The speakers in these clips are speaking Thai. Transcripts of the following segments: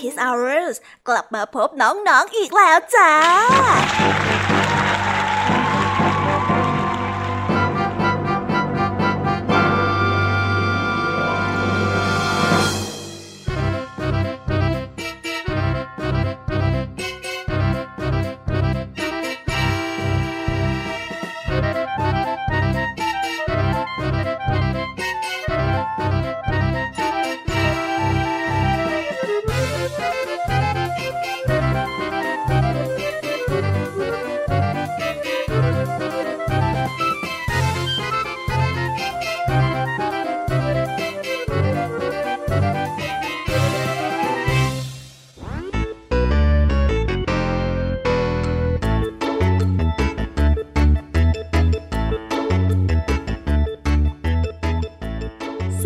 การ Kiss Hours กลับมาพบน้องๆออีกแล้วจ้า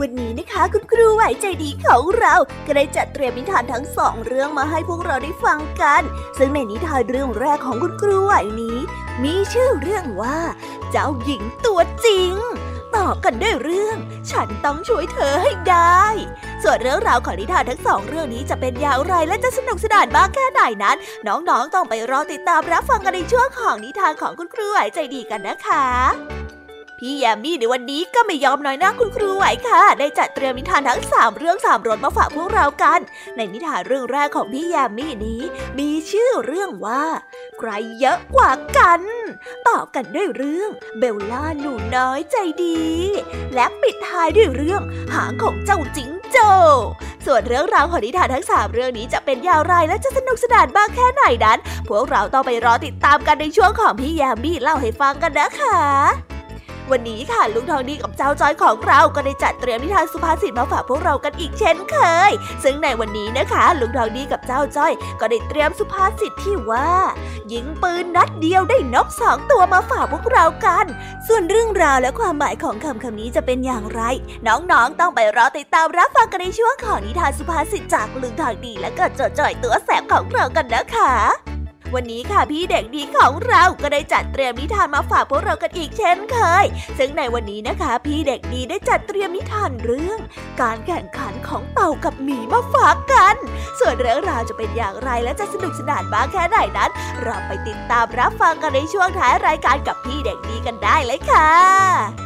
วันนี้นะคะคุณครูไหวใจดีของเราก็ได้จัดเตรียมนิทานทั้งสองเรื่องมาให้พวกเราได้ฟังกัน ซึ่งในนิทานเรื่องแรกของคุณครูไหวนี้ มีชื่อเรื่องว่า เจ้าหญิงตัวจริง ต่อกันด้วยเรื่อง ฉันต้องช่วยเธอให้ได้ ส่วนเรื่องราวของนิทานทั้งสองเรื่องนี้จะเป็นอย่างไรและจะสนุกสนานมากแค่ไหนนั้น น้องๆต้องไปรอติดตามรับฟังกันในช่วงของนิทานของคุณครูไหวใจดีกันนะคะ พี่แยมมี่ในวันนี้ก็ไม่ยอมน้อยหน้าคุณครูไหวค่ะ ได้จัดเตรียมนิทานทั้ง 3 เรื่อง 3รสมาฝากพวกเรากัน ในนิทานเรื่องแรกของพี่แยมมี่นี้ มีชื่อเรื่องว่า ใครเยอะกว่ากัน ต่อกันด้วยเรื่องเบลล่าหนูน้อยใจดี และปิดท้ายด้วยเรื่องหางของเจ้าจิงโจส่วนเรื่องราวของนิทานทั้ง 3 เรื่องนี้จะเป็นอย่างไรและจะสนุกสนานบ้างแค่ไหนนั้น พวกเราต้องไปรอติดตามกันในช่วงของพี่แยมมี่เล่าให้ฟังกันนะคะ วันนี้ค่ะลุงทองดีกับเจ้าจอยของเราก็ได้จัดเตรียมนิทานสุภาษิตมาฝากพวกเรากันอีกเช่นเคย ซึ่งในวันนี้นะคะ ลุงทองดีกับเจ้าจอย ก็ได้เตรียมสุภาษิตที่ว่ายิงปืนนัดเดียวได้นกสองตัวมาฝากพวกเรากัน ส่วนเรื่องราวและความหมายของคำคำนี้จะเป็นอย่างไร น้องๆต้องไปรอติดตามรับฟังกันในช่วงของนิทานสุภาษิตจากลุงทองดีและก็จจ่อยตัวแสบของเรากันนะคะ วันนี้ค่ะพี่เด็กดีของเราก็ได้จัดเตรียมนิทานมาฝากพวกเรากันอีกเช่นเคย ซึ่งในวันนี้นะคะ พี่เด็กดีได้จัดเตรียมนิทานเรื่อง การแข่งขันของเต่ากับหมีมาฝากกัน ส่วนเรื่องราวจะเป็นอย่างไรและจะสนุกสนานบ้างแค่ไหนนั้น เราไปติดตามรับฟังกันในช่วงท้ายรายการกับพี่เด็กดีกันได้เลยค่ะ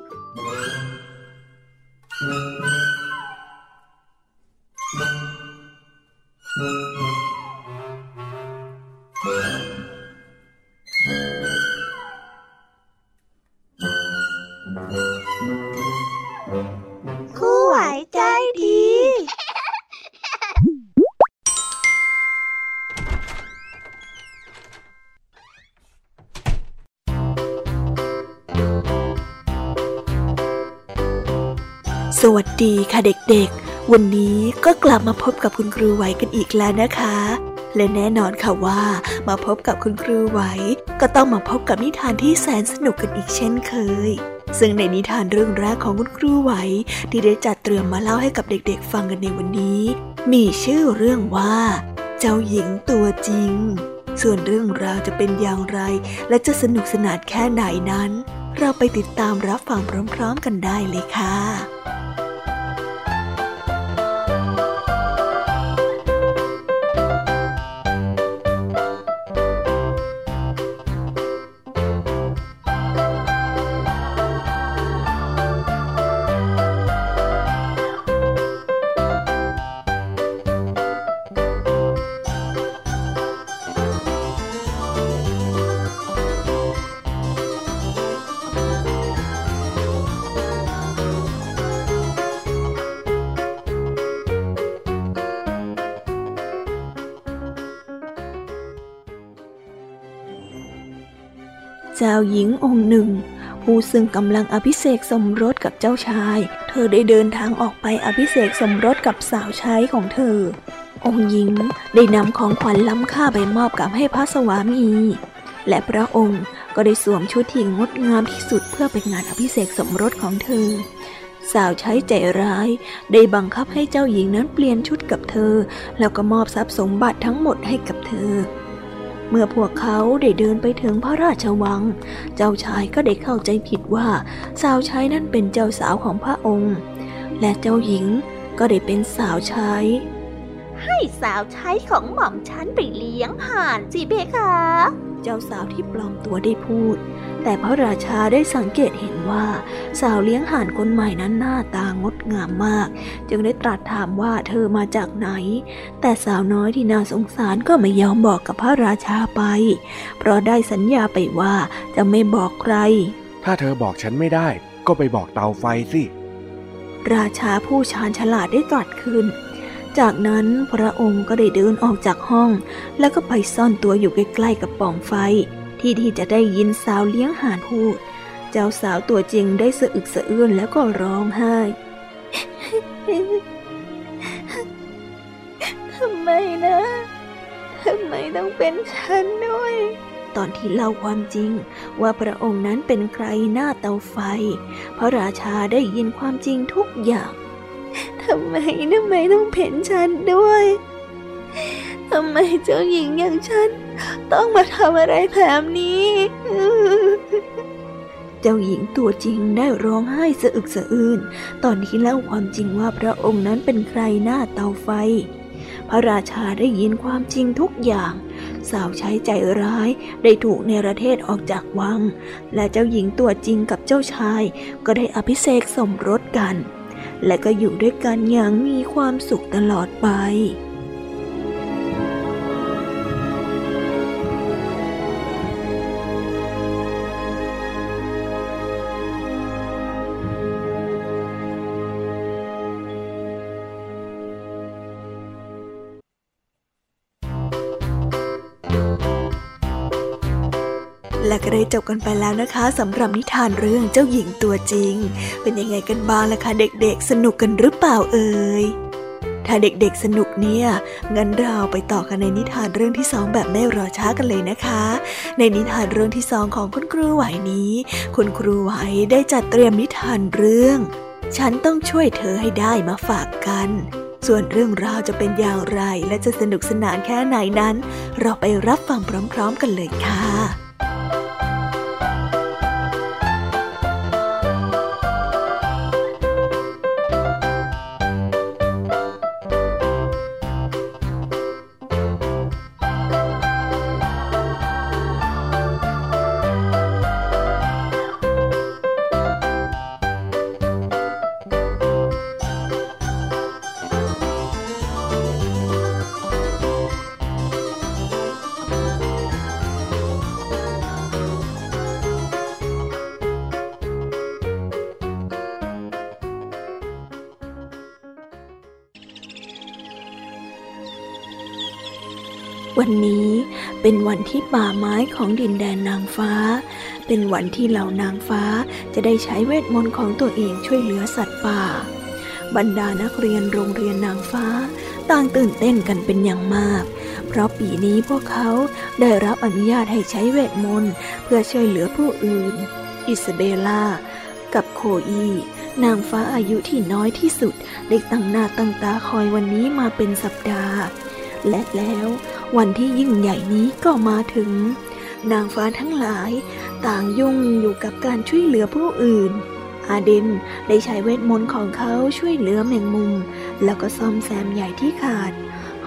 ดีค่ะเด็กๆ วันนี้ก็กลับมาพบกับคุณครูไหวกันอีกแล้วนะคะ และแน่นอนค่ะว่า มาพบกับคุณครูไหว ก็ต้องมาพบกับนิทานที่แสนสนุกกันอีกเช่นเคย ซึ่งในนิทานเรื่องแรกของคุณครูไหว ที่ได้จัดเตรียมมาเล่าให้กับเด็กๆ ฟังกันในวันนี้ มีชื่อเรื่องว่า เจ้าหญิงตัวจริง ส่วนเรื่องราวจะเป็นอย่างไร และจะสนุกสนานแค่ไหนนั้น เราไปติดตามรับฟังพร้อม ๆ กันได้เลยค่ะ เจ้าหญิงองค์หนึ่ง ผู้ซึ่งกำลังอภิเษกสมรสกับเจ้าชาย เธอได้เดินทางออกไปอภิเษกสมรสกับสาวใช้ของเธอ องค์หญิงได้นำของขวัญล้ำค่าไปมอบกับให้พระสวามี และพระองค์ก็ได้สวมชุดที่งดงามที่สุดเพื่อเป็นงานอภิเษกสมรสของเธอสาวใช้ใจร้าย ได้บังคับให้เจ้าหญิงนั้นเปลี่ยนชุดกับเธอ แล้วก็มอบทรัพย์สมบัติทั้งหมดให้กับเธอ เมื่อพวกเขาได้เดินไปถึงพระราชวัง เจ้าชายก็ได้เข้าใจผิดว่าสาวใช้นั่นเป็นเจ้าสาวของพระองค์ และเจ้าหญิงก็ได้เป็นสาวใช้ ให้สาวใช้ของหม่อมฉันไปเลี้ยงห่านสิเบคะ เจ้าสาวที่ปลอมตัวได้พูด แต่พระราชาได้สังเกตเห็นว่า สาวเลี้ยงห่านคนใหม่นั้นหน้าตางดงามมาก จึงได้ตรัสถามว่าเธอมาจากไหน แต่สาวน้อยที่น่าสงสารก็ไม่ยอมบอกกับพระราชาไป เพราะได้สัญญาไปว่าจะไม่บอกใคร ถ้าเธอบอกฉันไม่ได้ ก็ไปบอกเตาไฟสิ ราชาผู้ชาญฉลาดได้ตรัสขึ้น จากนั้นพระองค์ก็ได้เดินออกจากห้อง แล้วก็ไปซ่อนตัวอยู่ใกล้ๆกับป่องไฟ ที่ที่จะได้ยินสาวเลี้ยงห่านพูด เจ้าสาวตัวจริงได้สะอึกสะอื้นแล้วก็ร้องไห้ทำไมนะทำไมต้องเป็นฉันด้วย ตอนที่เล่าความจริงว่าพระองค์นั้นเป็นใครหน้าเตาไฟ พระราชาได้ยินความจริงทุกอย่าง ทำไมทำไมต้องเพ่นฉันด้วย ทำไมเจ้าหญิงอย่างฉัน ต้องมาทำอะไรแบบนี้ เจ้าหญิงตัวจริงได้ร้องไห้สะอึกสะอื้น ตอนที่เล่าความจริงว่าพระองค์นั้นเป็นใครหน้าเตาไฟ พระราชาได้ยินความจริงทุกอย่างสาวใช้ใจร้ายได้ถูกเนรเทศออกจากวัง และเจ้าหญิงตัวจริงกับเจ้าชายก็ได้อภิเษกสมรสกัน และก็อยู่ด้วยกันอย่างมีความสุขตลอดไป จบกันไปแล้วนะคะสำหรับนิทานเรื่องเจ้าหญิงตัวจริง เป็นยังไงกันบ้างล่ะคะเด็กๆ สนุกกันหรือเปล่าเอ่ยถ้าเด็กๆสนุกเนี่ย งั้นเราไปต่อกันในนิทานเรื่องที่สองแบบไม่รอช้ากันเลยนะคะ ในนิทานเรื่องที่สองของคุณครูไหวนี้ คุณครูไหวได้จัดเตรียมนิทานเรื่อง ฉันต้องช่วยเธอให้ได้มาฝากกัน ส่วนเรื่องราวจะเป็นอย่างไรและจะสนุกสนานแค่ไหนนั้น เราไปรับฟังพร้อม ๆ กันเลยค่ะ วันที่ป่าไม้ของดินแดนนางฟ้า เป็นวันที่เหล่านางฟ้าจะได้ใช้เวทมนต์ของตัวเองช่วยเหลือสัตว์ป่า บรรดานักเรียนโรงเรียนนางฟ้า ต่างตื่นเต้นกันเป็นอย่างมาก เพราะปีนี้พวกเขาได้รับอนุญาตให้ใช้เวทมนต์เพื่อช่วยเหลือผู้อื่น อิสเบล่ากับโคอีนางฟ้าอายุที่น้อยที่สุดได้ตั้งหน้าตั้งตาคอยวันนี้มาเป็นสัปดาห์ และแล้ว วันที่ยิ่งใหญ่นี้ก็มาถึง นางฟ้าทั้งหลายต่างยุ่งอยู่กับการช่วยเหลือผู้อื่น อาเดนได้ใช้เวทมนต์ของเขาช่วยเหลือแมงมุม แล้วก็ซ่อมแซมใหญ่ที่ขาด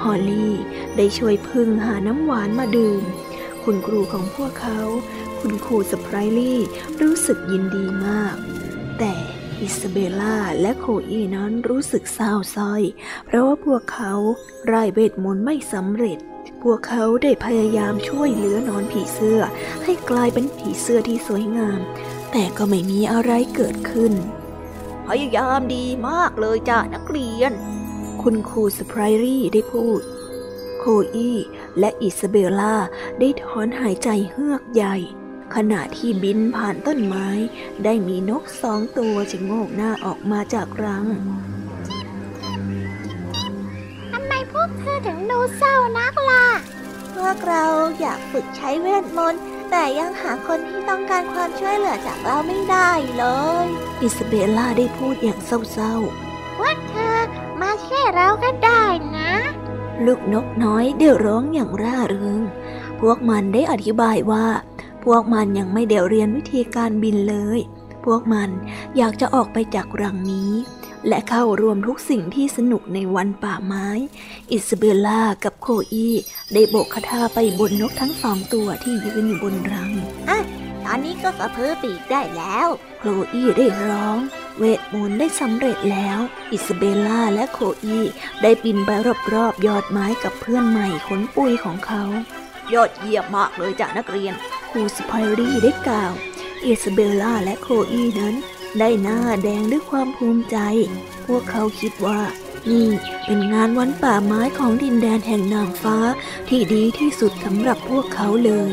ฮอลลี่ได้ช่วยผึ้งหาน้ำหวานมาดื่ม คุณครูของพวกเขา คุณครูสไปรี่รู้สึกยินดีมาก แต่อิสเบล่าและโคอีนั้นรู้สึกเศร้าสร้อย เพราะว่าพวกเขาไร้เวทมนต์ไม่สำเร็จ พวกเขาได้พยายามช่วยเหลือนอนผีเสื้อ ให้กลายเป็นผีเสื้อที่สวยงาม แต่ก็ไม่มีอะไรเกิดขึ้น พยายามดีมากเลยจ้ะนักเรียน คุณครูสไปรี่ได้พูด โคอี้และอิซาเบลล่าได้ถอนหายใจเฮือกใหญ่ ขณะที่บินผ่านต้นไม้ ได้มีนกสองตัวจะโงกหน้าออกมาจากรัง ดูเศร้านักล่ะ พวกเราอยากฝึกใช้เวทมนต์แต่ยังหาคนที่ต้องการความช่วยเหลือจากเราไม่ได้เลย อิสเบลล่าได้พูดอย่างเศร้าๆ ว่าเธอมาช่วยเราก็ได้นะ ลูกนกน้อยได้ร้องอย่างร่าเริง พวกมันได้อธิบายว่า พวกมันยังไม่ได้เรียนวิธีการบินเลย พวกมันอยากจะออกไปจากรังนี้ และเข้าร่วมทุกสิ่งที่สนุกในวันป่าไม้ อิสเบลล่ากับโคอีได้โบกคาถาไปบนนกทั้งสองตัวที่ยืนอยู่บนรังอะตอนนี้ก็กระพือปีกได้แล้ว โคอีได้ร้อง เวทมนต์ได้สำเร็จแล้ว อิสเบลล่าและโคอีได้บินไปรอบๆยอดไม้กับเพื่อนใหม่ขนปุยของเขา ยอดเยี่ยมมากเลยจ้ะนักเรียน ครูสไปรี่ได้กล่าว อิสเบลล่าและโคอีนั้น ได้หน้าแดงด้วยความภูมิใจ พวกเขาคิดว่า นี่เป็นงานวันป่าไม้ของดินแดนแห่งนางฟ้าที่ดีที่สุดสำหรับพวกเขาเลย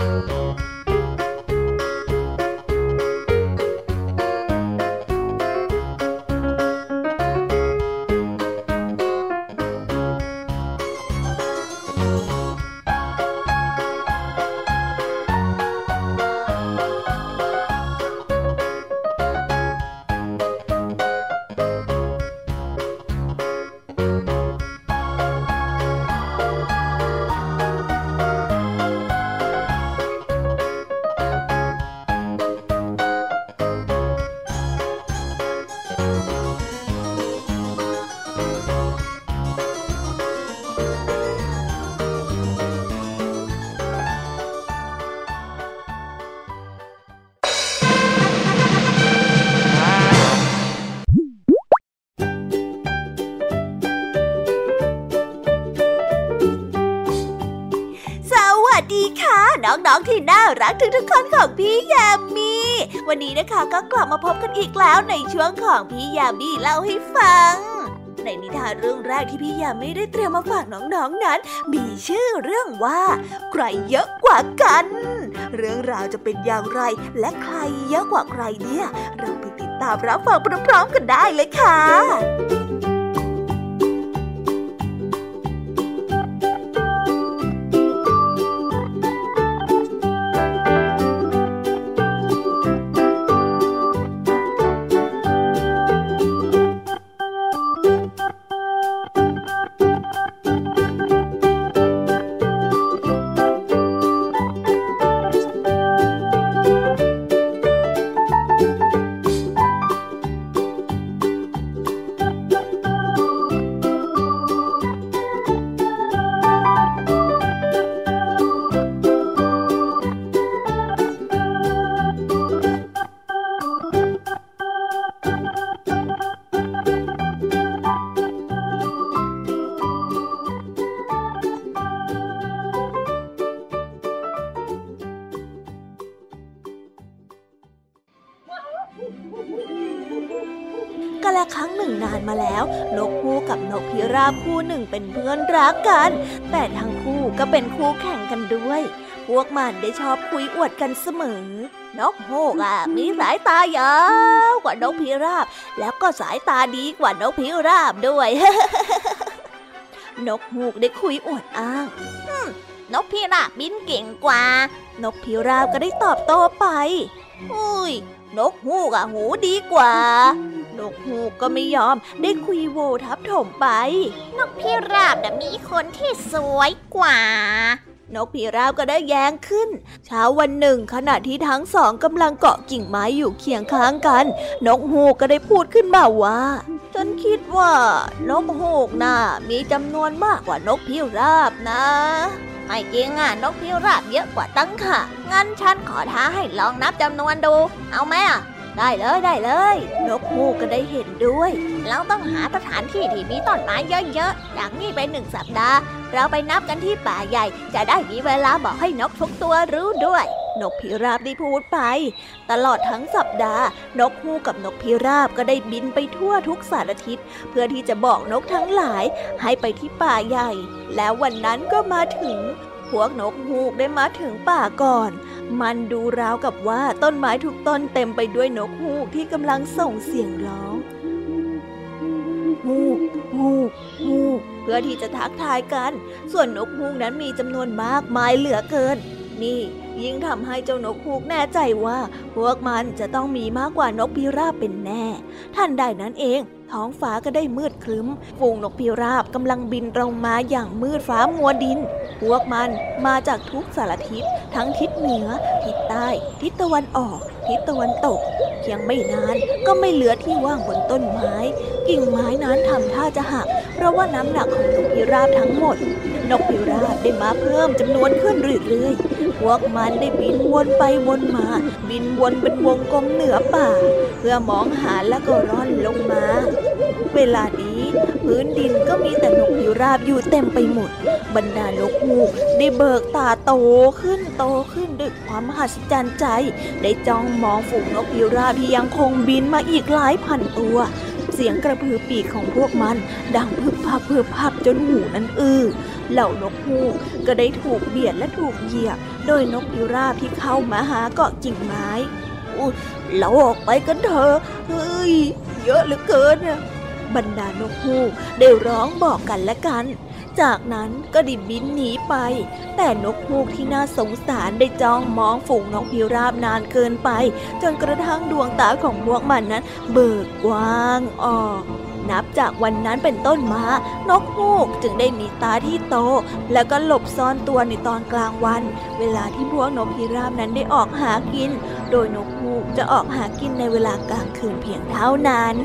ส วันนี้นะคะก็กลับมาพบกันอีกแล้วในช่วงของพี่ยามีเล่าให้ฟัง ในนิทานเรื่องแรกที่พี่ยามีได้เตรียมมาฝากน้องๆนนั้น มีชื่อเรื่องว่า ใครเยอะกว่ากัน เรื่องราวจะเป็นอย่างไรและใครเยอะกว่าใครเนี่ย เราไปติดตามรับฟังพร้อมๆกันได้เลยค่ะ เพื่อนรักกัน แต่ทั้งคู่ก็เป็นคู่แข่งกันด้วย พวกมันได้ชอบคุยอวดกันเสมอ นกฮูกอะมีสายตายาวกว่านกพิราบ แล้วก็สายตาดีกว่านกพิราบด้วย นกฮูกได้คุยอวดอ้างนกพิราบบินเก่งกว่า นกพิราบก็ได้ตอบโต้ไป อุ้ยนกฮูกอะหูดีกว่า กฮูกก็ไม่ยอมได้คุยโวทับถมไป นกพิราบน่ะมีคนที่สวยกว่านกพิราบก็ได้แย้งขึ้น เช้าวันหนึ่ง ขณะที่ทั้งสองกำลังเกาะกิ่งไม้อยู่เคียงข้างกัน นกฮูกก็ได้พูดขึ้นมาว่า ฉันคิดว่านกฮูกน่ะมีจำนวนมากกว่านกพิราบนะ ไม่จริงอะนกพิราบเยอะกว่าตั้งค่ะ งั้นฉันขอท้าให้ลองนับจำนวนดู เอาไหมอะ ได้เลยได้เลย นกฮูกก็ได้เห็นด้วย เราต้องหาสถานที่ที่มีต้นไม้เยอะๆอย่างนี้ไปหนึ่งสัปดาห์ เราไปนับกันที่ป่าใหญ่ จะได้มีเวลาบอกให้นกทุกตัวรู้ด้วย นกพิราบได้พูดไป ตลอดทั้งสัปดาห์ นกฮูกกับนกพิราบก็ได้บินไปทั่วทุกสารทิศเพื่อที่จะบอกนกทั้งหลายให้ไปที่ป่าใหญ่ แล้ววันนั้นก็มาถึง พวกนกฮูกได้มาถึงป่าก่อน มันดูราวกับว่าต้นไม้ทุกต้นเต็มไปด้วยนกฮูกที่กำลังส่งเสียงร้องฮูกฮูกฮูกเพื่อที่จะทักทายกัน ส่วนนกฮูกนั้นมีจำนวนมากมายเหลือเกิน นี่ยิ่งทำให้เจ้านกฮูกแน่ใจว่า พวกมันจะต้องมีมากกว่านกพิราบเป็นแน่ ท่านใดนั้นเอง ท้องฟ้าก็ได้มืดครึ้ม ฝูงนกพิราบกำลังบินตรงมาอย่างมืดฟ้ามัวดิน พวกมันมาจากทุกสารทิศ ทั้งทิศเหนือ ทิศใต้ ทิศตะวันออก ทิศตะวันตก เพียงไม่นานก็ไม่เหลือที่ว่างบนต้นไม้ กิ่งไม้นั้นทำท่าจะหัก เพราะว่าน้ำหนักของนกพิราบทั้งหมด นกพิราบได้มาเพิ่มจำนวนขึ้นเรื่อยๆ พวกมันได้บินวนไปวนมา บินวนเป็นวงกลมเหนือป่า เพื่อมองหาและก็ร่อนลงมา เวลานี้พื้นดินก็มีแต่นกพิราบอยู่เต็มไปหมด บรรดานกฮูกได้เบิกตาโตขึ้นโตขึ้นด้วยความมหัศจรรย์ใจ ได้จ้องมองฝูงนกพิราบที่ยังคงบินมาอีกหลายพันตัว เสียงกระพือปีกของพวกมัน ดังพึบพับพึบพับจนหูนั้นอื้อเหล่านกฮูกก็ได้ถูกเบียดและถูกเหยียบ โดยนกพิราบที่เข้ามาหาเกาะกิ่งไม้เราออกไปกันเถอะเฮ้ย เยอะเหลือเกินน่ะบรรดานกฮูกได้ร้องบอกกันและกัน จากนั้นก็ดิบินหนีไป แต่นกฮูกที่น่าสงสารได้จ้องมองฝูงนกพิราบนานเกินไป จนกระทั่งดวงตาของพวกมันนั้น เบิกกว้างออกนับจากวันนั้นเป็นต้นมา นกฮูกจึงได้มีตาที่โต แล้วก็หลบซ่อนตัวในตอนกลางวัน เวลาที่พวกนกพิราบนั้นได้ออกหากิน โดยนกฮูกจะออกหากินในเวลากลางคืนเพียงเท่านั้น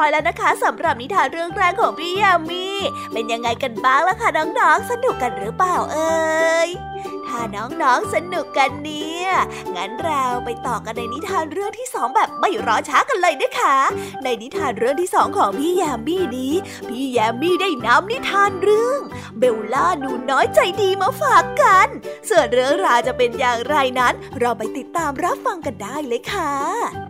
ร้อยแล้วนะคะสำหรับนิทานเรื่องแรกของพี่ยามีเป็นยังไงกันบ้างล่ะคะน้องๆ สนุกกันหรือเปล่าเอ่ยถ้าน้องๆสนุกกันเนี่ยงั้นเราไปต่อกันในนิทานเรื่องที่สองแบบไม่รอช้ากันเลยนะคะ ในนิทานเรื่องที่สองของพี่ยามีนี้พี่ยามีได้นำนิทานเรื่อง เบลล่าหนูน้อยใจดีมาฝากกัน ส่วนเรื่องราวจะเป็นอย่างไรนั้น เราไปติดตามรับฟังกันได้เลยค่ะ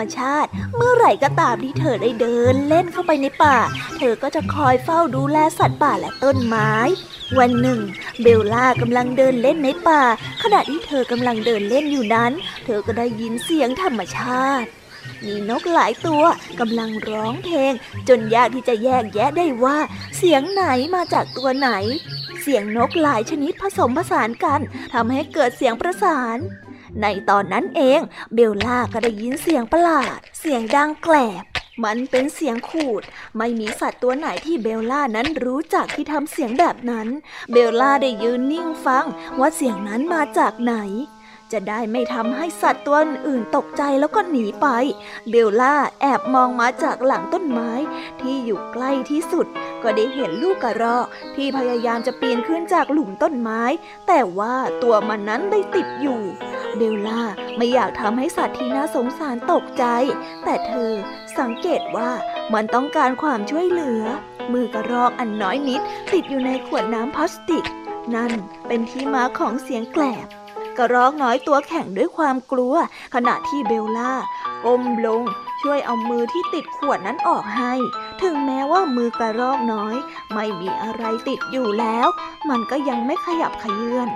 มชาติ เมื่อไหร่ก็ตามที่เธอได้เดินเล่นเข้าไปในป่า เธอก็จะคอยเฝ้าดูแลสัตว์ป่าและต้นไม้ วันหนึ่ง เบลล่ากำลังเดินเล่นในป่า ขณะที่เธอกำลังเดินเล่นอยู่นั้น เธอก็ได้ยินเสียงธรรมชาติมีนกหลายตัวกำลังร้องเพลง จนยากที่จะแยกแยะได้ว่า เสียงไหนมาจากตัวไหน เสียงนกหลายชนิดผสมผสานกันทำให้เกิดเสียงประสาน ในตอนนั้นเองเบลล่าก็ได้ยินเสียงประหลาด เสียงดังแกลบมันเป็นเสียงขูด ไม่มีสัตว์ตัวไหนที่เบลล่านั้นรู้จักที่ทำเสียงแบบนั้น เบลล่าได้ยืนนิ่งฟังว่าเสียงนั้นมาจากไหน จะได้ไม่ทำให้สัตว์ตัวอื่นตกใจแล้วก็หนีไป เบลล่าแอบมองมาจากหลังต้นไม้ ที่อยู่ใกล้ที่สุด ก็ได้เห็นลูกกระรอก ที่พยายามจะปีนขึ้นจากหลุมต้นไม้ แต่ว่าตัวมันนั้นได้ติดอยู่ เบลล่าไม่อยากทำให้สัตว์ที่น่าสงสารตกใจ แต่เธอสังเกตว่ามันต้องการความช่วยเหลือ มือกระรอกอันน้อยนิดติดอยู่ในขวดน้ำพลาสติก นั่นเป็นที่มาของเสียงแกลบกระรอกน้อยตัวแข็งด้วยความกลัว ขณะที่เบลล่าก้มลงช่วยเอามือที่ติดขวดนั้นออกให้ ถึงแม้ว่ามือกระรอกน้อย ไม่มีอะไรติดอยู่แล้ว มันก็ยังไม่ขยับขยื่น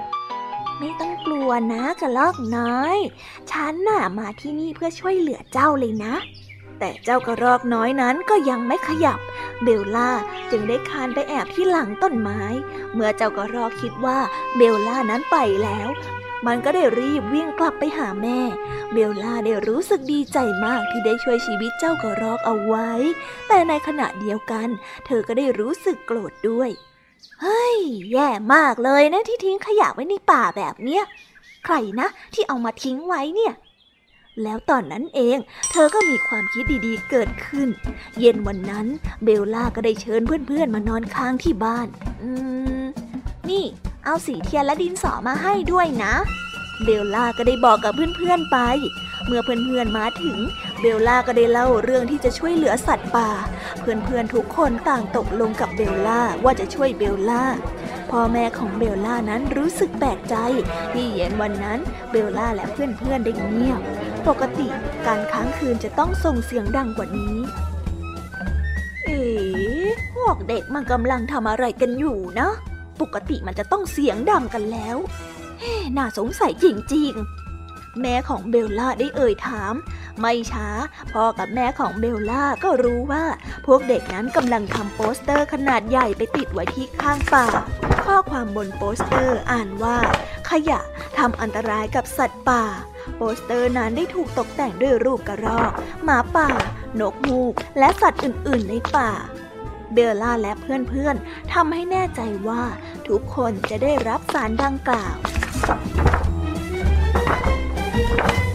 ไม่ต้องกลัวนะกระรอกน้อย ฉันน่ะมาที่นี่เพื่อช่วยเหลือเจ้าเลยนะ แต่เจ้ากระรอกน้อยนั้นก็ยังไม่ขยับ เบลล่าจึงได้คานไปแอบที่หลังต้นไม้ เมื่อเจ้ากระรอกคิดว่าเบลล่านั้นไปแล้ว มันก็ได้รีบวิ่งกลับไปหาแม่ เบลล่าได้รู้สึกดีใจมากที่ได้ช่วยชีวิตเจ้ากระรอกเอาไว้ แต่ในขณะเดียวกัน เธอก็ได้รู้สึกโกรธด้วย เฮ้ย แย่มากเลยนะที่ทิ้งขยะไว้ในป่าแบบเนี้ย ใครนะที่เอามาทิ้งไว้เนี่ย แล้วตอนนั้นเอง เธอก็มีความคิดดีๆเกิดขึ้น เย็นวันนั้นเบลล่าก็ได้เชิญเพื่อนๆมานอนค้างที่บ้าน อืม นี่ เอาสีเทียนและดินสอมาให้ด้วยนะ เบลล่าก็ได้บอกกับเพื่อนๆไป เมื่อเพื่อนๆมาถึง เบลล่าก็ได้เล่าเรื่องที่จะช่วยเหลือสัตว์ป่า เพื่อนๆทุกคนต่างตกลงกับเบลล่าว่าจะช่วยเบลล่า พ่อแม่ของเบลล่านั้นรู้สึกแปลกใจที่เย็นวันนั้นเบลล่าและเพื่อนๆได้เงียบ ปกติการค้างคืนจะต้องส่งเสียงดังกว่านี้ เอ๋พวกเด็กมันกำลังทำอะไรกันอยู่นะ ปกติมันจะต้องเสียงดังกันแล้ว น่าสงสัยจริงๆ แม่ของเบลล่าได้เอ่ยถาม ไม่ช้า พ่อกับแม่ของเบลล่าก็รู้ว่า พวกเด็กนั้นกำลังทำโปสเตอร์ขนาดใหญ่ไปติดไว้ที่ข้างป่า ข้อความบนโปสเตอร์อ่านว่า ขยะทำอันตรายกับสัตว์ป่า โปสเตอร์นั้นได้ถูกตกแต่งด้วยรูปกระรอก หมาป่า นกฮูก และสัตว์อื่น ๆ ในป่าเบลล่าและเพื่อนๆทำให้แน่ใจว่า ทุกคนจะได้รับสารดังกล่าว Thank you.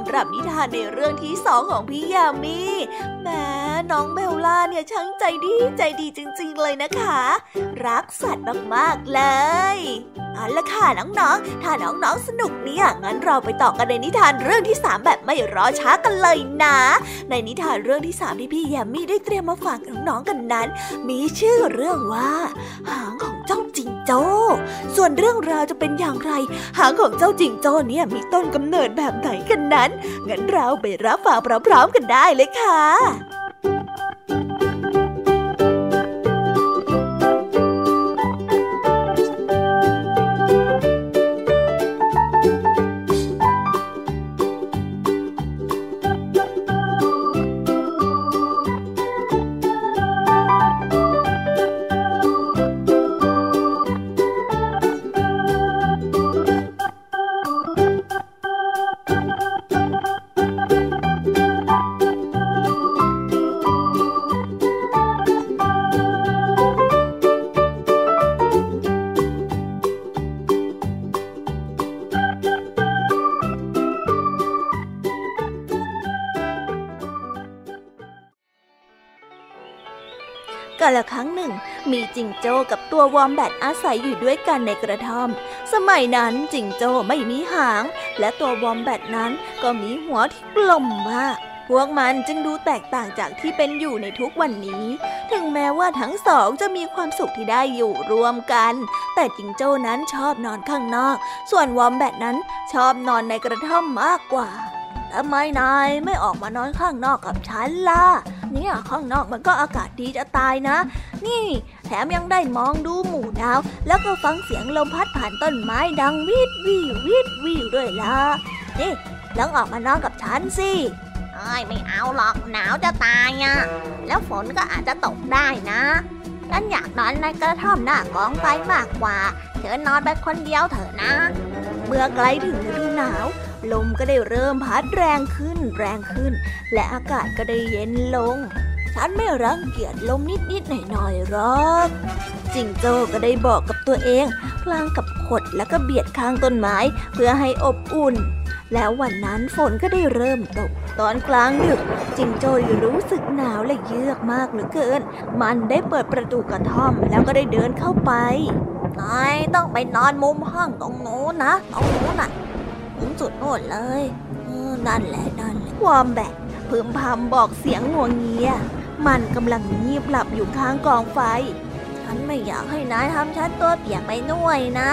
ำหรับนิทานในเรื่องที่สองของพี่ยามีแม่น้องเบลล่าเนี่ยช่างใจดีใจดีจริง ๆ เลยนะคะ รักสัตว์มากๆเลย เอาละค่ะน้องๆ ถ้าน้องๆ สนุกเนี่ย งั้นเราไปต่อกันในนิทานเรื่องที่สามแบบไม่รอช้ากันเลยนะ ในนิทานเรื่องที่สามที่พี่ยามีได้เตรียมมาฝากน้องๆ กันนั้น มีชื่อเรื่องว่า หางของเจ้าจิงโจ้ ส่วนเรื่องราวจะเป็นอย่างไร หางของเจ้าจิงโจ้เนี่ยมีต้นกำเนิดแบบไหนกันนั้น งั้นเราไปรับฟังพร้อมๆ กันได้เลยค่ะ โจ้กับตัววอมแบทอาศัยอยู่ด้วยกันในกระท่อม สมัยนั้นจิงโจ้ไม่มีหาง และตัววอมแบทนั้นก็มีหัวที่กลมมากพวกมันจึงดูแตกต่างจากที่เป็นอยู่ในทุกวันนี้ ถึงแม้ว่าทั้งสองจะมีความสุขที่ได้อยู่รวมกัน แต่จิงโจ้นั้นชอบนอนข้างนอก ส่วนวอมแบทนั้นชอบนอนในกระท่อมมากกว่าทำไมนายไม่ออกมานอนข้างนอกกับฉันล่ะ เนี่ยข้างนอกมันก็อากาศดีจะตายนะ นี่ แถมยังได้มองดูหมู่ดาว แล้วก็ฟังเสียงลมพัดผ่านต้นไม้ดังวิดวิววิดวิวด้วยล่ะนี่ลองออกมานอนกับฉันสิเอ้ยไม่เอาหรอกหนาวจะตายอะแล้วฝนก็อาจจะตกได้นะฉันอยากนอนในกระท่อมหน้ากองไฟมากกว่า เธอนอนไปคนเดียวเถอะนะ เมื่อใกล้ถึงฤดูหนาว ลมก็ได้เริ่มพัดแรงขึ้นแรงขึ้น และอากาศก็ได้เย็นลง ฉันไม่รังเกียจลมนิดๆหน่อยๆหรอกจิงโจ้ก็ได้บอกกับตัวเอง พลางกับขดแล้วก็เบียดข้างต้นไม้เพื่อให้อบอุ่น แล้ววันนั้นฝนก็ได้เริ่มตก ตอนกลางดึก จิงโจ้ได้รู้สึกหนาวและเยือกมากเหลือเกิน มันได้เปิดประตูกระท่อมแล้วก็ได้เดินเข้าไปนายต้องไปนอนมุมห้องตรงโน้นนะตรงโน้นน่ะถึงจุดโน้นเลยนั่นแหละนั่นแหละควอมแบทพึมพำบอกเสียงงัวเงีย มันกำลังงีบหลับอยู่ข้างกองไฟ ฉันไม่อยากให้นายทำฉันตัวเปียกไปด้วยนะ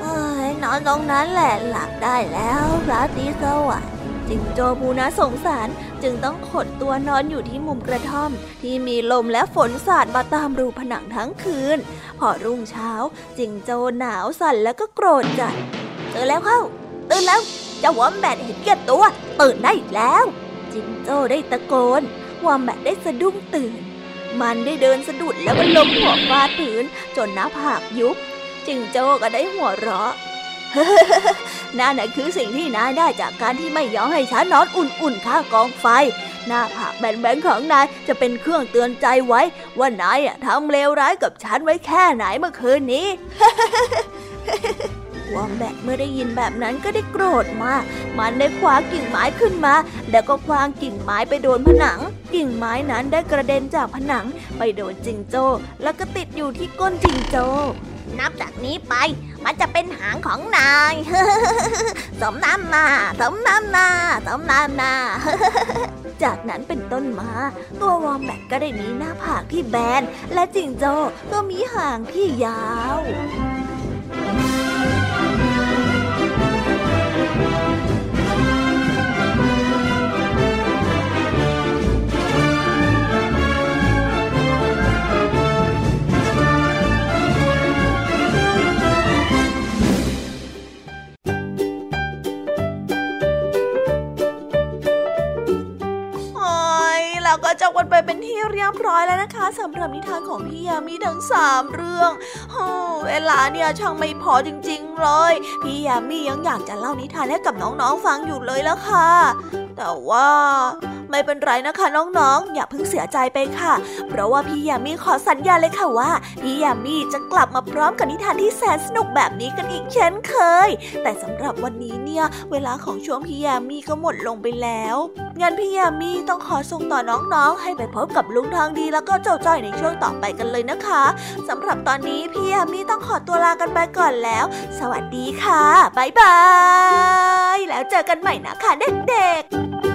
เอ้ยนอนตรงนั้นแหละหลับได้แล้วราตรีสวัสดิ์จิงโจผู้น่าสงสารจึงต้องขดตัวนอนอยู่ที่มุมกระท่อม ที่มีลมและฝนสาดมาตามรูผนังทั้งคืน พอรุ่งเช้า จิงโจหนาวสั่นแล้วก็โกรธจัดตื่นแล้วเข้า ตื่นแล้วเจ้าวอมแบทเห็นแก่ตัว ตื่นได้แล้ว จิงโจ้ได้ตะโกน วอมแบทได้สะดุ้งตื่น มันได้เดินสะดุดแล้วก็ล้มหัวฟาดพื้นจนหน้าผากยุบ จิงโจ้ก็ได้หัวเราะนั่นคือสิ่งที่นายได้จากการที่ไม่ยอมให้ฉันนอนอุ่นๆข้างกองไฟ หน้าผากแบนๆของนายจะเป็นเครื่องเตือนใจไว้ ว่านายอะทำเลวร้ายกับฉันไว้แค่ไหนเมื่อคืนนี้ วอมแบทเมื่อได้ยินแบบนั้นก็ได้โกรธมาก มันได้คว้ากิ่งไม้ขึ้นมา แล้วก็คว้างกิ่งไม้ไปโดนผนัง กิ่งไม้นั้นได้กระเด็นจากผนัง ไปโดนจิงโจ้ แล้วก็ติดอยู่ที่ก้นจิงโจ้นับจากนี้ไป มันจะเป็นหางของนาย สมน้ำหน้า สมน้ำหน้า สมน้ำหน้า จากนั้นเป็นต้นมา ตัววอมแบทก็ได้มีหน้าผากที่แบน และจิงโจ้ก็มีหางที่ยาว เป็นที่เรียบร้อยแล้วนะคะสำหรับนิทานของพี่ยามีทั้งสามเรื่องโอ้เวลาเนี่ยช่างไม่พอจริงๆเลย พี่ยามียังอยากจะเล่านิทานให้กับน้องๆฟังอยู่เลยแล้วค่ะ แต่ว่าไม่เป็นไรนะคะน้องๆ อย่าเพิ่งเสียใจไปค่ะ เพราะว่าพี่ยามีขอสัญญาเลยค่ะว่า พี่ยามีจะกลับมาพร้อมกับนิทานที่แสนสนุกแบบนี้กันอีกเช่นเคย แต่สำหรับวันนี้เนี่ย เวลาของช่วงพี่ยามีก็หมดลงไปแล้วงั้นพี่ยามีต้องขอส่งต่อน้องๆ ให้ไปพบกับลุงทองดีแล้วก็เจ้าจ้อยในช่วงต่อไปกันเลยนะคะสำหรับตอนนี้พี่ยามีต้องขอตัวลากันไปก่อนแล้ว สวัสดีค่ะบ๊ายบายแล้วเจอกันใหม่นะคะเด็กๆ Bye.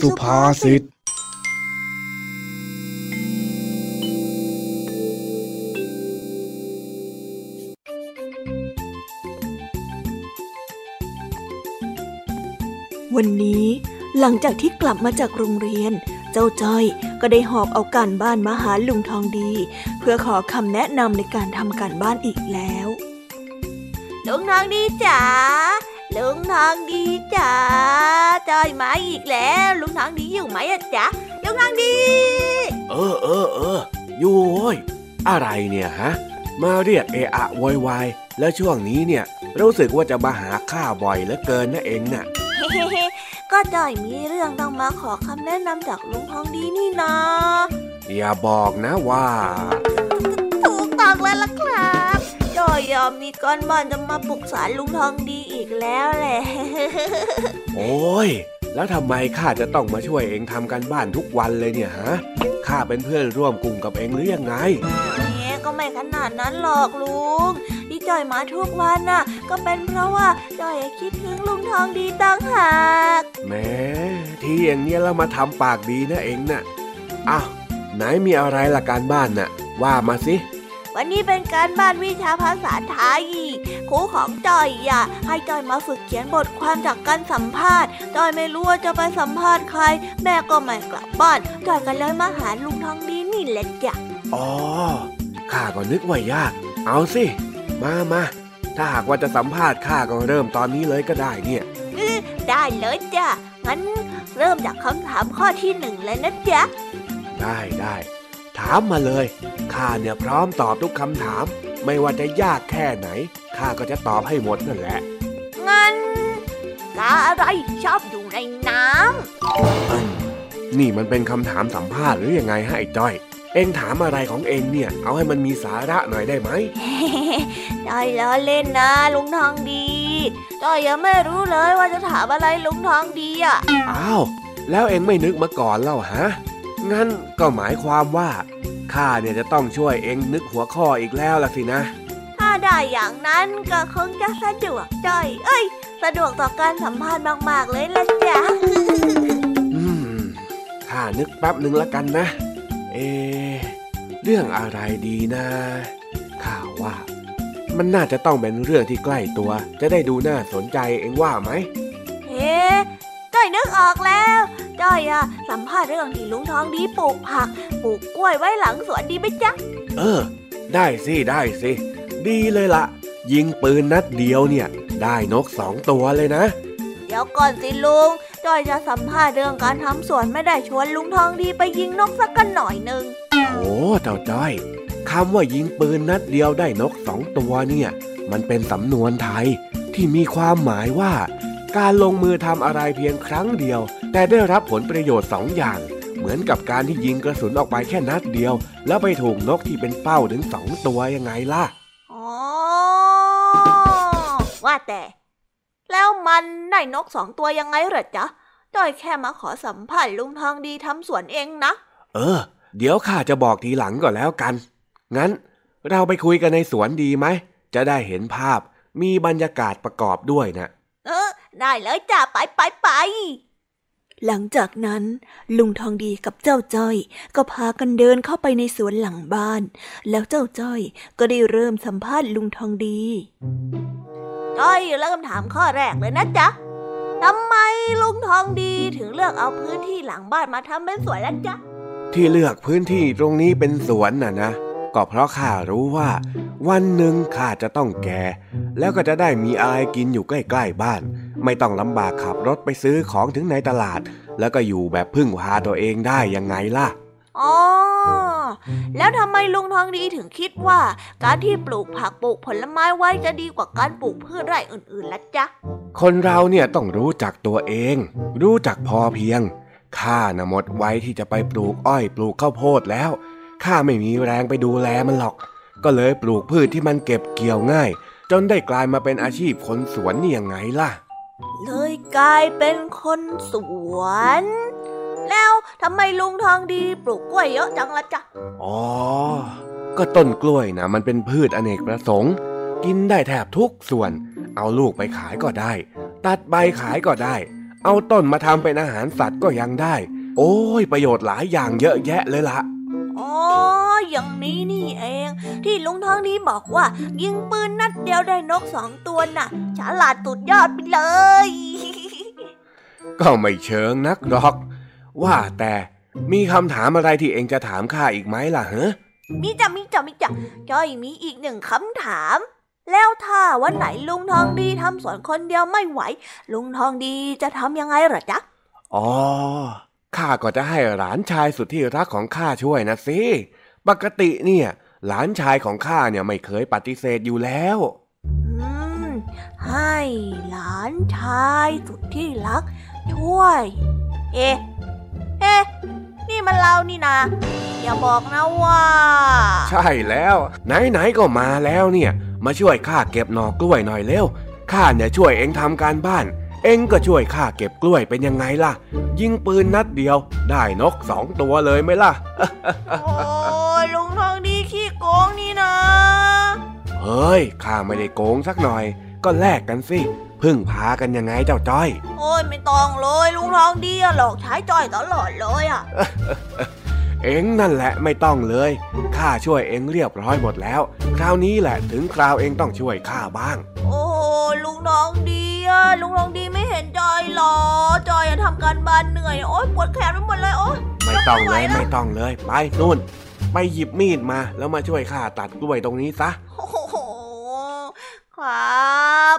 สุภาษิตวันนี้หลังจากที่กลับมาจากโรงเรียน เจ้าจ้อยก็ได้หอบเอาการบ้านมาหาลุงทองดี เพื่อขอคำแนะนำในการทำการบ้านอีกแล้วลุงทองดีจ๋า ลุงทองดีจ๋าจอยมาอีกแล้ว ลุงทองดีอยู่ไหมอะจ๊ะลุงทองดี เออเออเอออยู่โว้ยอะไรเนี่ยฮะ มาเรียกเอะอะโวยวายแล้วช่วงนี้เนี่ย รู้สึกว่าจะมาหาข้าบ่อยเหลือเกินนะเองน่ะเฮ้ๆก็จอยมีเรื่องต้องมาขอคำแนะนำจากลุงทองดีนี่นะอย่าบอกนะว่า ถูกต้องแล้วล่ะครับจอ ยยอมมีก้อนบ้านจะมาปลุกสารลุงทองดีอีกแล้วแหละ โอ้ย แล้วทำไมข้าจะต้องมาช่วยเองทำกันบ้านทุกวันเลยเนี่ยฮะ ข้าเป็นเพื่อนร่วมกลุ่มกับเองหรือยังไงแหมก็ไม่ขนาดนั้นหรอกลุงที่จอยมาทุกวันน่ะ ก็เป็นเพราะว่าจอยคิดถึงลุงทองดีตั้งหากแหม้ที่อย่างเนี้ยแล้วมาทำปากดีนะเองน่ะอ้าวไหนมีอะไรละการบ้านน่ะ ว่ามาสิ วันนี้เป็นการบ้านวิชาภาษาไทยครูของจอยอะให้จอยมาฝึกเขียนบทความจากการสัมภาษณ์จอยไม่รู้ว่าจะไปสัมภาษณ์ใคร แม่ก็ไม่กลับบ้านจอยก็เลยมาหาลุงทองดีนี่แหละจ้ะอ๋อข้าก็นึกว่ายากเอาสิ มามาถ้าหากว่าจะสัมภาษณ์ข้าก็เริ่มตอนนี้เลยก็ได้เนี่ยได้เลยจ้ะงั้นเริ่มจากคำถามข้อที่หนึ่งเลยนะจ๊ะได้ได้ ถามมาเลย ข้าเนี่ยพร้อมตอบทุกคำถาม ไม่ว่าจะยากแค่ไหน ข้าก็จะตอบให้หมดนั่นแหละ งั้นกาอะไรชอบอยู่ในน้อืมนี่มันเป็นคำถามสัมภาษณ์หรือยังไงฮะไอ้จ้อย เอ็งถามอะไรของเอ็งเนี่ย เอาให้มันมีสาระหน่อยได้ไหมำได้ล้อเล่นนะลุงทองดีจอยยังไม่รู้เลยว่าจะถามอะไรลุงทองดีอะ อ้าว แล้วเอ็งไม่นึกมาก่อนเล่าฮะ งั้นก็หมายความว่าข้าเนี่ยจะต้องช่วยเอ็งนึกหัวข้ออีกแล้วล่ะสินะ ถ้าได้อย่างนั้นก็คงจะสะดวกจอย เอ้ย สะดวกต่อการสัมภาษณ์มาก ๆ เลยละจ้ะอืมข้านึกแป๊บหนึ่งละกันนะ เอะเรื่องอะไรดีนะข้าว่า มันน่าจะต้องเป็นเรื่องที่ใกล้ตัว จะได้ดูน่าสนใจเอ็งว่าไหมเฮ้ จ้อยนึกออกแล้วจ้อยอะสัมภาษณ์เรื่องที่ลุงทองดีปลูกผักปลูกกล้วยไว้หลังสวนดีไหมจ๊ะ เออ ได้สิได้สิดีเลยละยิงปืนนัดเดียวเนี่ย ได้นกสองตัวเลยนะ เดี๋ยวก่อนสิลุงจ้อยจะสัมภาษณ์เรื่องการทำสวนไม่ได้ชวนลุงทองดีไปยิงนกสักกันหน่อยหนึ่งโอ้เจ้าจ้อยคำว่ายิงปืนนัดเดียวได้นกสองตัวเนี่ย มันเป็นสำนวนไทยที่มีความหมายว่า การลงมือทำอะไรเพียงครั้งเดียว แต่ได้รับผลประโยชน์สองอย่าง เหมือนกับการที่ยิงกระสุนออกไปแค่นัดเดียว แล้วไปถูกนกที่เป็นเป้าถึงสองตัวยังไงล่ะอ๋อว่าแต่ แล้วมันได้นกสองตัวยังไงเหรอจ๊ะจ้อยแค่มาขอสัมภาษณ์ลุงทองดีทำสวนเองนะ เออ เดี๋ยวข้าจะบอกทีหลังก็แล้วกัน งั้น เราไปคุยกันในสวนดีไหม จะได้เห็นภาพ มีบรรยากาศประกอบด้วยนะเออ ได้เลยจ้ะไปไปไปหลังจากนั้น ลุงทองดีกับเจ้าจ้อย ก็พากันเดินเข้าไปในสวนหลังบ้าน แล้วเจ้าจ้อยก็ได้เริ่มสัมภาษณ์ลุงทองดีจ้อยเริ่มถามข้อแรกเลยนะจ๊ะทำไมลุงทองดีถึงเลือกเอาพื้นที่หลังบ้านมาทำเป็นสวนล่ะจ๊ะที่เลือกพื้นที่ตรงนี้เป็นสวนน่ะนะ ก็เพราะข้ารู้ว่า วันหนึ่งข้าจะต้องแก่ แล้วก็จะได้มีอะไรกินอยู่ใกล้ๆบ้าน ไม่ต้องลำบากขับรถไปซื้อของถึงในตลาด แล้วก็อยู่แบบพึ่งพาตัวเองได้ยังไงล่ะอ๋อแล้วทำไมลุงทองดีถึงคิดว่า การที่ปลูกผักปลูกผลไม้ไว้จะดีกว่าการปลูกพืชไร่อื่นๆล่ะจ๊ะ คนเราเนี่ยต้องรู้จักตัวเอง รู้จักพอเพียงข้านะหมดไว้ที่จะไปปลูกอ้อยปลูกข้าวโพดแล้ว ข้าไม่มีแรงไปดูแลมันหรอก ก็เลยปลูกพืชที่มันเก็บเกี่ยวง่าย จนได้กลายมาเป็นอาชีพคนสวนนี่ยังไงล่ะ เลยกลายเป็นคนสวน แล้วทำไมลุงทองดีปลูกกล้วยเยอะจังล่ะจ๊ะ อ๋อ ก็ต้นกล้วยนะมันเป็นพืชอเนกประสงค์ กินได้แทบทุกส่วน เอาลูกไปขายก็ได้ ตัดใบขายก็ได้ เอาต้นมาทำเป็นอาหารสัตว์ก็ยังได้ โอ้ย ประโยชน์หลายอย่างเยอะแยะเลยละ อ๋อ อย่างนี้นี่เอง ที่ลุงทองดีบอกว่า ยิงปืนนัดเดียวได้นกสองตัวน่ะ ฉลาดสุดยอดไปเลย ก็ไม่เชิงนักหรอก ว่าแต่มีคำถามอะไรที่เองจะถามข้าอีกไหมล่ะฮะมีจ้ะมีจ้ะมีจ้ะจ้อยมีอีกหนึ่งคำถาม แล้วถ้าวันไหนลุงทองดีทำสวนคนเดียวไม่ไหว ลุงทองดีจะทำยังไงเหรอจ๊ะอ๋อ ข้าก็จะให้หลานชายสุดที่รักของข้าช่วยนะสิ ปกติเนี่ย หลานชายของข้าเนี่ยไม่เคยปฏิเสธอยู่แล้วอืมให้หลานชายสุดที่รัก ช่วย เอ๊ะ เอ๊ะ นี่มันเรานี่นะ อย่าบอกนะว่า ใช่แล้ว ไหนๆก็มาแล้วเนี่ย มาช่วยข้าเก็บหน่อกล้วยหน่อยเร็ว ข้าเนี่ยช่วยเองทำการบ้าน เองก็ช่วยข้าเก็บกล้วยเป็นยังไงล่ะ ยิงปืนนัดเดียว ได้นกสองตัวเลยไหมล่ะ โอ้ยลุงทองดีขี้โกงนี่นะ เฮ้ยข้าไม่ได้โกงสักหน่อย ก็แลกกันสิพึ่งพากันยังไงเจ้าจ้อย โอ้ยไม่ต้องเลยลุงทองดีอะหลอกใช้จ้อยตลอดเลยอะ เองนั่นแหละไม่ต้องเลย ข้าช่วยเองเรียบร้อยหมดแล้ว คราวนี้แหละถึงคราวเองต้องช่วยข้าบ้าง โอ้ลุงทองดีอะลุงทองดีไม่เห็นจอยหรอ จอยอะทำการบ้านเหนื่อย โอ๊ยปวดแขนไปหมดเลยโอ๊ยไม่ต้องเลยไม่ไหวแล้วไม่ต้องเลย ไปนู่น ไปหยิบมีดมาแล้วมาช่วยข้าตัดกล้วยตรงนี้ซะ โอ้โห ครับ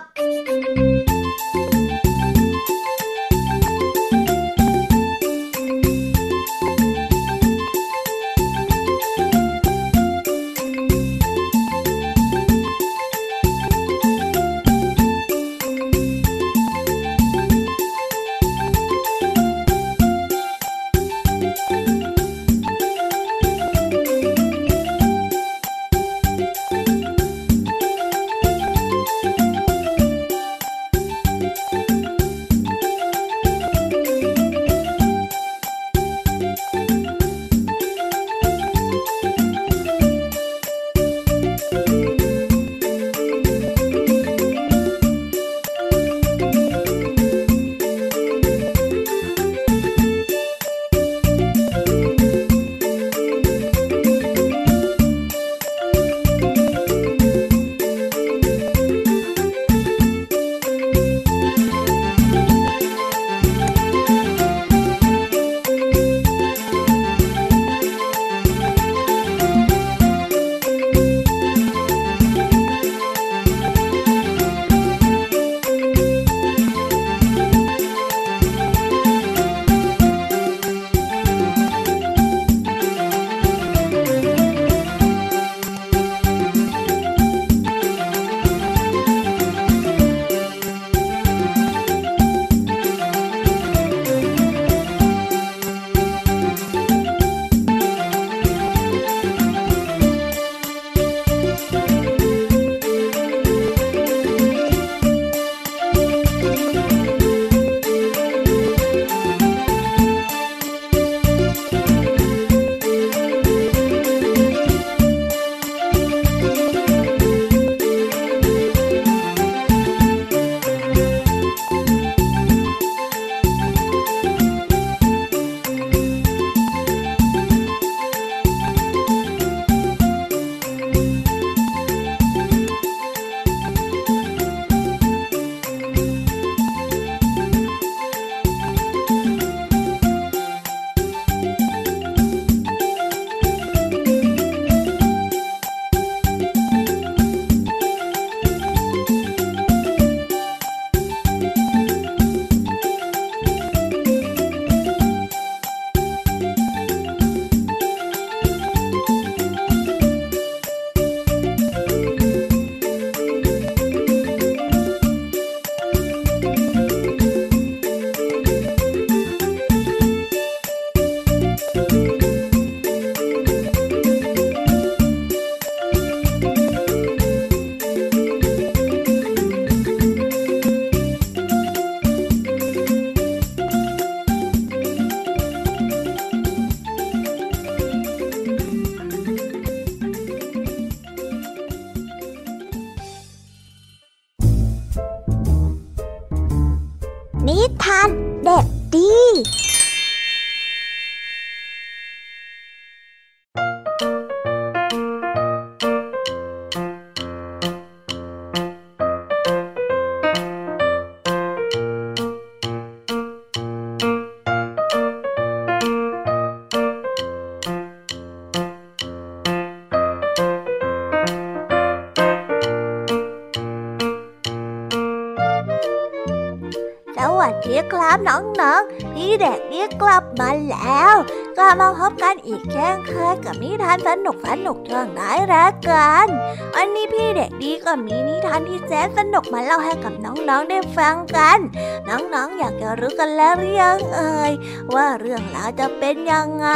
ครับน้องๆ พี่เด็กดีกลับมาแล้ว กลับมาพบกันอีกแค่เคยกับนิทานสนุกสนุกช่วงได้แล้วกันวันนี้พี่เด็กดีก็มีนิทานที่แสนสนุกมาเล่าให้กับน้องๆได้ฟังกัน น้องๆอยากจะรู้กันแล้วหรือยังเอ่ยว่าเรื่องราวจะเป็นยังไง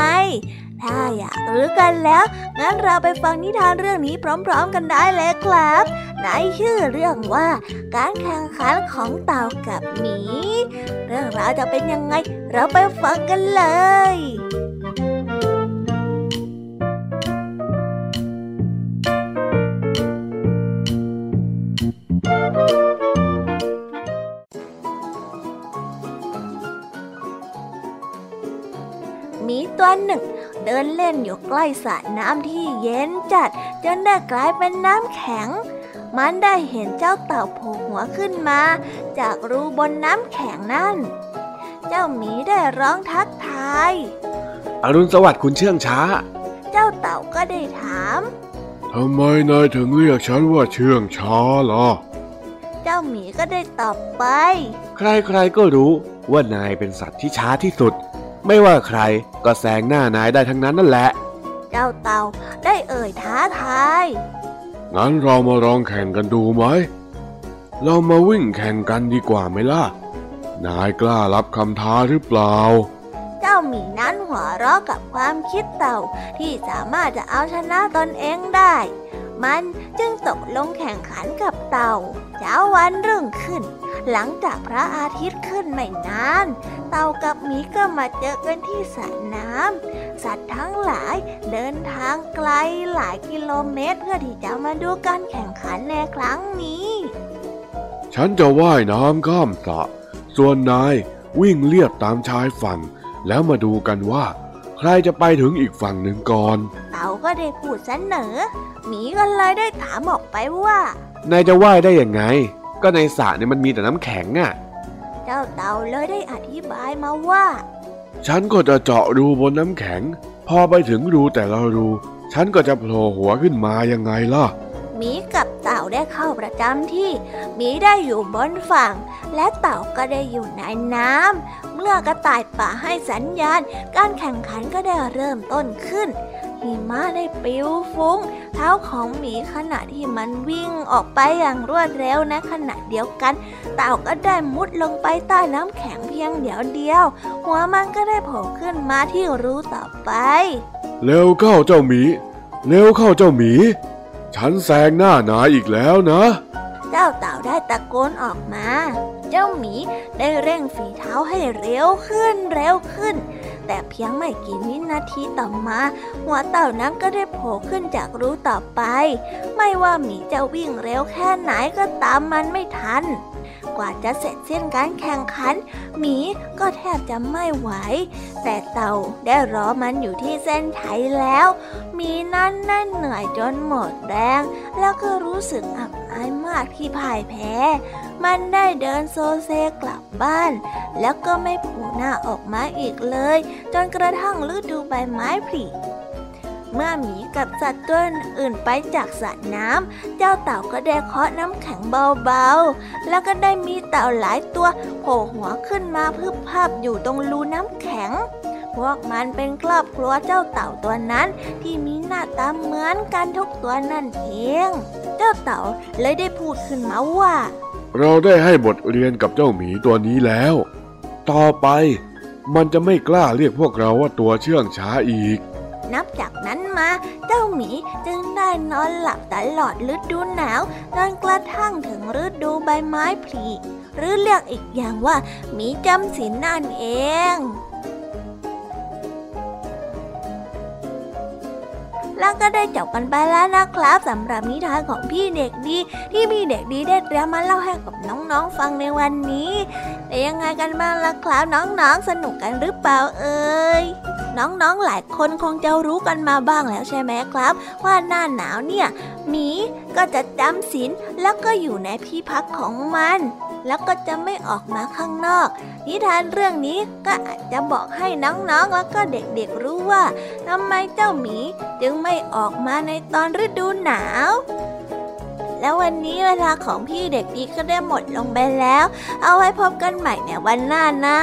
ถ้าอยากรู้กันแล้ว งั้นเราไปฟังนิทานเรื่องนี้พร้อม ๆ กันได้เลยครับ ในชื่อเรื่องว่า การแข่งขันของเต่ากับหมี เรื่องราวจะเป็นยังไง เราไปฟังกันเลยมีตัวหนึ่งเดินเล่นอยู่ใกล้สระน้ำที่เย็นจัด จนได้กลายเป็นน้ำแข็ง มันได้เห็นเจ้าเต่าโผล่หัวขึ้นมา จากรูบนน้ำแข็งนั่น เจ้าหมีได้ร้องทักทาย อรุณสวัสดิ์คุณเชื่องช้า เจ้าเต่าก็ได้ถามทำไมนายถึงเรียกฉันว่าเชื่องช้าล่ะ เจ้าหมีก็ได้ตอบไป ใครๆก็รู้ว่านายเป็นสัตว์ที่ช้าที่สุด ไม่ว่าใครก็แซงหน้านายได้ทั้งนั้นนั่นแหละ เจ้าเต่าได้เอ่ยท้าทาย งั้นเรามาลองแข่งกันดูไหม เรามาวิ่งแข่งกันดีกว่าไหมล่ะ นายกล้ารับคำท้าหรือเปล่า เจ้าหมีนั้นหัวเราะกับความคิดเต่าที่สามารถจะเอาชนะตนเองได้ มันจึงตกลงแข่งขันกับเต่าเช้าวันรุ่งขึ้น หลังจากพระอาทิตย์ขึ้นไม่นาน เต่ากับหมีก็มาเจอกันที่สระน้ำสัตว์ทั้งหลายเดินทางไกลหลายกิโลเมตร เพื่อที่จะมาดูการแข่งขันในครั้งนี้ ฉันจะว่ายน้ำข้ามสระส่วนนายวิ่งเลียบตามชายฝั่ง แล้วมาดูกันว่า ใครจะไปถึงอีกฝั่งหนึ่งก่อน เต่าก็ได้พูดเสนอหมีก็เลยได้ถามออกไปว่า นายจะว่ายได้ยังไง ก็ในสระเนี่ยมันมีแต่น้ำแข็งอะ่ะ เจ้าเต่าเลยได้อธิบายมาว่า ฉันก็จะเจาะรูบนน้ำแข็ง พอไปถึงรูแต่ละรู ฉันก็จะโผล่หัวขึ้นมายังไงล่ะหมีกับเต่าได้เข้าประจำที่หมีได้อยู่บนฝั่ง และเต่าก็ได้อยู่ในน้ำเมื่อกระต่ายป่าให้สัญญาณ การแข่งขันก็ได้เริ่มต้นขึ้น หิมะได้ปลิวฟุ้ง เท้าของหมีขณะที่มันวิ่งออกไปอย่างรวดเร็วในขณะเดียวกัน เต่าก็ได้มุดลงไปใต้น้ำแข็งเพียงเดียวเดียว หัวมันก็ได้โผล่ขึ้นมาที่รูต่อไป เร็วเข้าเจ้าหมี เร็วเข้าเจ้าหมี ฉันแซงหน้านายอีกแล้วนะ เจ้าเต่าได้ตะโกนออกมา เจ้าหมีได้เร่งฝีเท้าให้เร็วขึ้นเร็วขึ้น แต่เพียงไม่กี่วินาทีต่อมา หัวเต่านั้นก็ได้โผล่ขึ้นจากรูต่อไป ไม่ว่าหมีจะวิ่งเร็วแค่ไหนก็ตามมันไม่ทัน กว่าจะเสร็จสิ้นการแข่งขัน หมีก็แทบจะไม่ไหว แต่เต่าได้รอมันอยู่ที่เส้นชัยแล้ว หมีนั้นนั่นเหนื่อยจนหมดแรง แล้วก็รู้สึกอับอายมากที่พ่ายแพ้ มันได้เดินโซเซกลับบ้าน แล้วก็ไม่ผูหน้าออกมาอีกเลย จนกระทั่งฤดูใบไม้ผลิ เมื่อหมีกับสัตว์ตัวอื่นไปจากสระน้ำ เจ้าเต่าก็ได้เคาะน้ำแข็งเบาๆ แล้วก็ได้มีเต่าหลายตัวโผล่หัวขึ้นมาพึบภาพอยู่ตรงรูน้ำแข็ง พวกมันเป็นครอบครัวเจ้าเต่าตัวนั้น ที่มีหน้าตาเหมือนกันทุกตัวนั่นเอง เจ้าเต่าเลยได้พูดขึ้นมาว่า เราได้ให้บทเรียนกับเจ้าหมีตัวนี้แล้ว ต่อไปมันจะไม่กล้าเรียกพวกเราว่าตัวเชื่องช้าอีก นับจากนั้นมา เจ้าหมีจึงได้นอนหลับตลอดฤดูหนาวจนกระทั่งถึงฤดูใบไม้ผลิหรือเรียกอีกอย่างว่าหมีจำศีลนั่นเอง แล้วก็ได้จบกันไปแล้วนะครับสำหรับนิทานของพี่เด็กดี ที่พี่เด็กดีได้เตรียมมาเล่าให้กับน้องๆฟังในวันนี้แต่ยังไงกันบ้างล่ะครับน้องๆสนุกกันหรือเปล่าเอ่ยน้องๆหลายคนคงจะรู้กันมาบ้างแล้วใช่ไหมครับ ว่าหน้าหนาวเนี่ยหมีก็จะจำศีลแล้วก็อยู่ในที่พักของมัน แล้วก็จะไม่ออกมาข้างนอก นิทานเรื่องนี้ก็อาจจะบอกให้น้องๆแล้วก็เด็กๆรู้ว่าทำไมเจ้าหมีจึงไม่ออกมาในตอนฤดูหนาว แล้ววันนี้เวลาของพี่เด็กดีก็ได้หมดลงไปแล้ว เอาไว้พบกันใหม่ในวันหน้านะ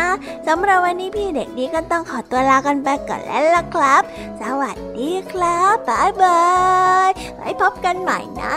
สำหรับวันนี้พี่เด็กดีก็ต้องขอตัวลากันไปก่อนแล้วล่ะครับ สวัสดีครับบ๊ายบายไว้พบกันใหม่นะ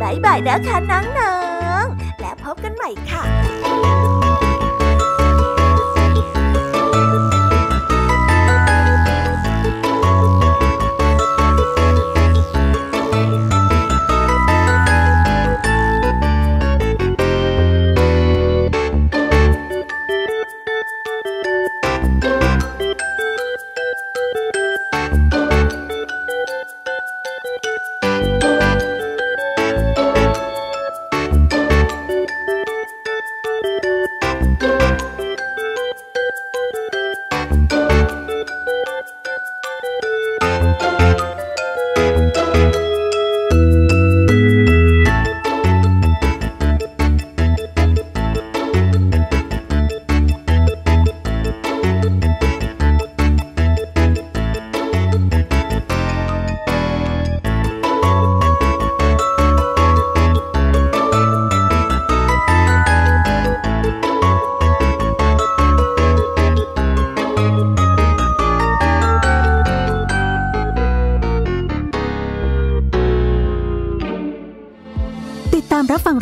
บายบายนะคะน้องๆ และพบกันใหม่ค่ะ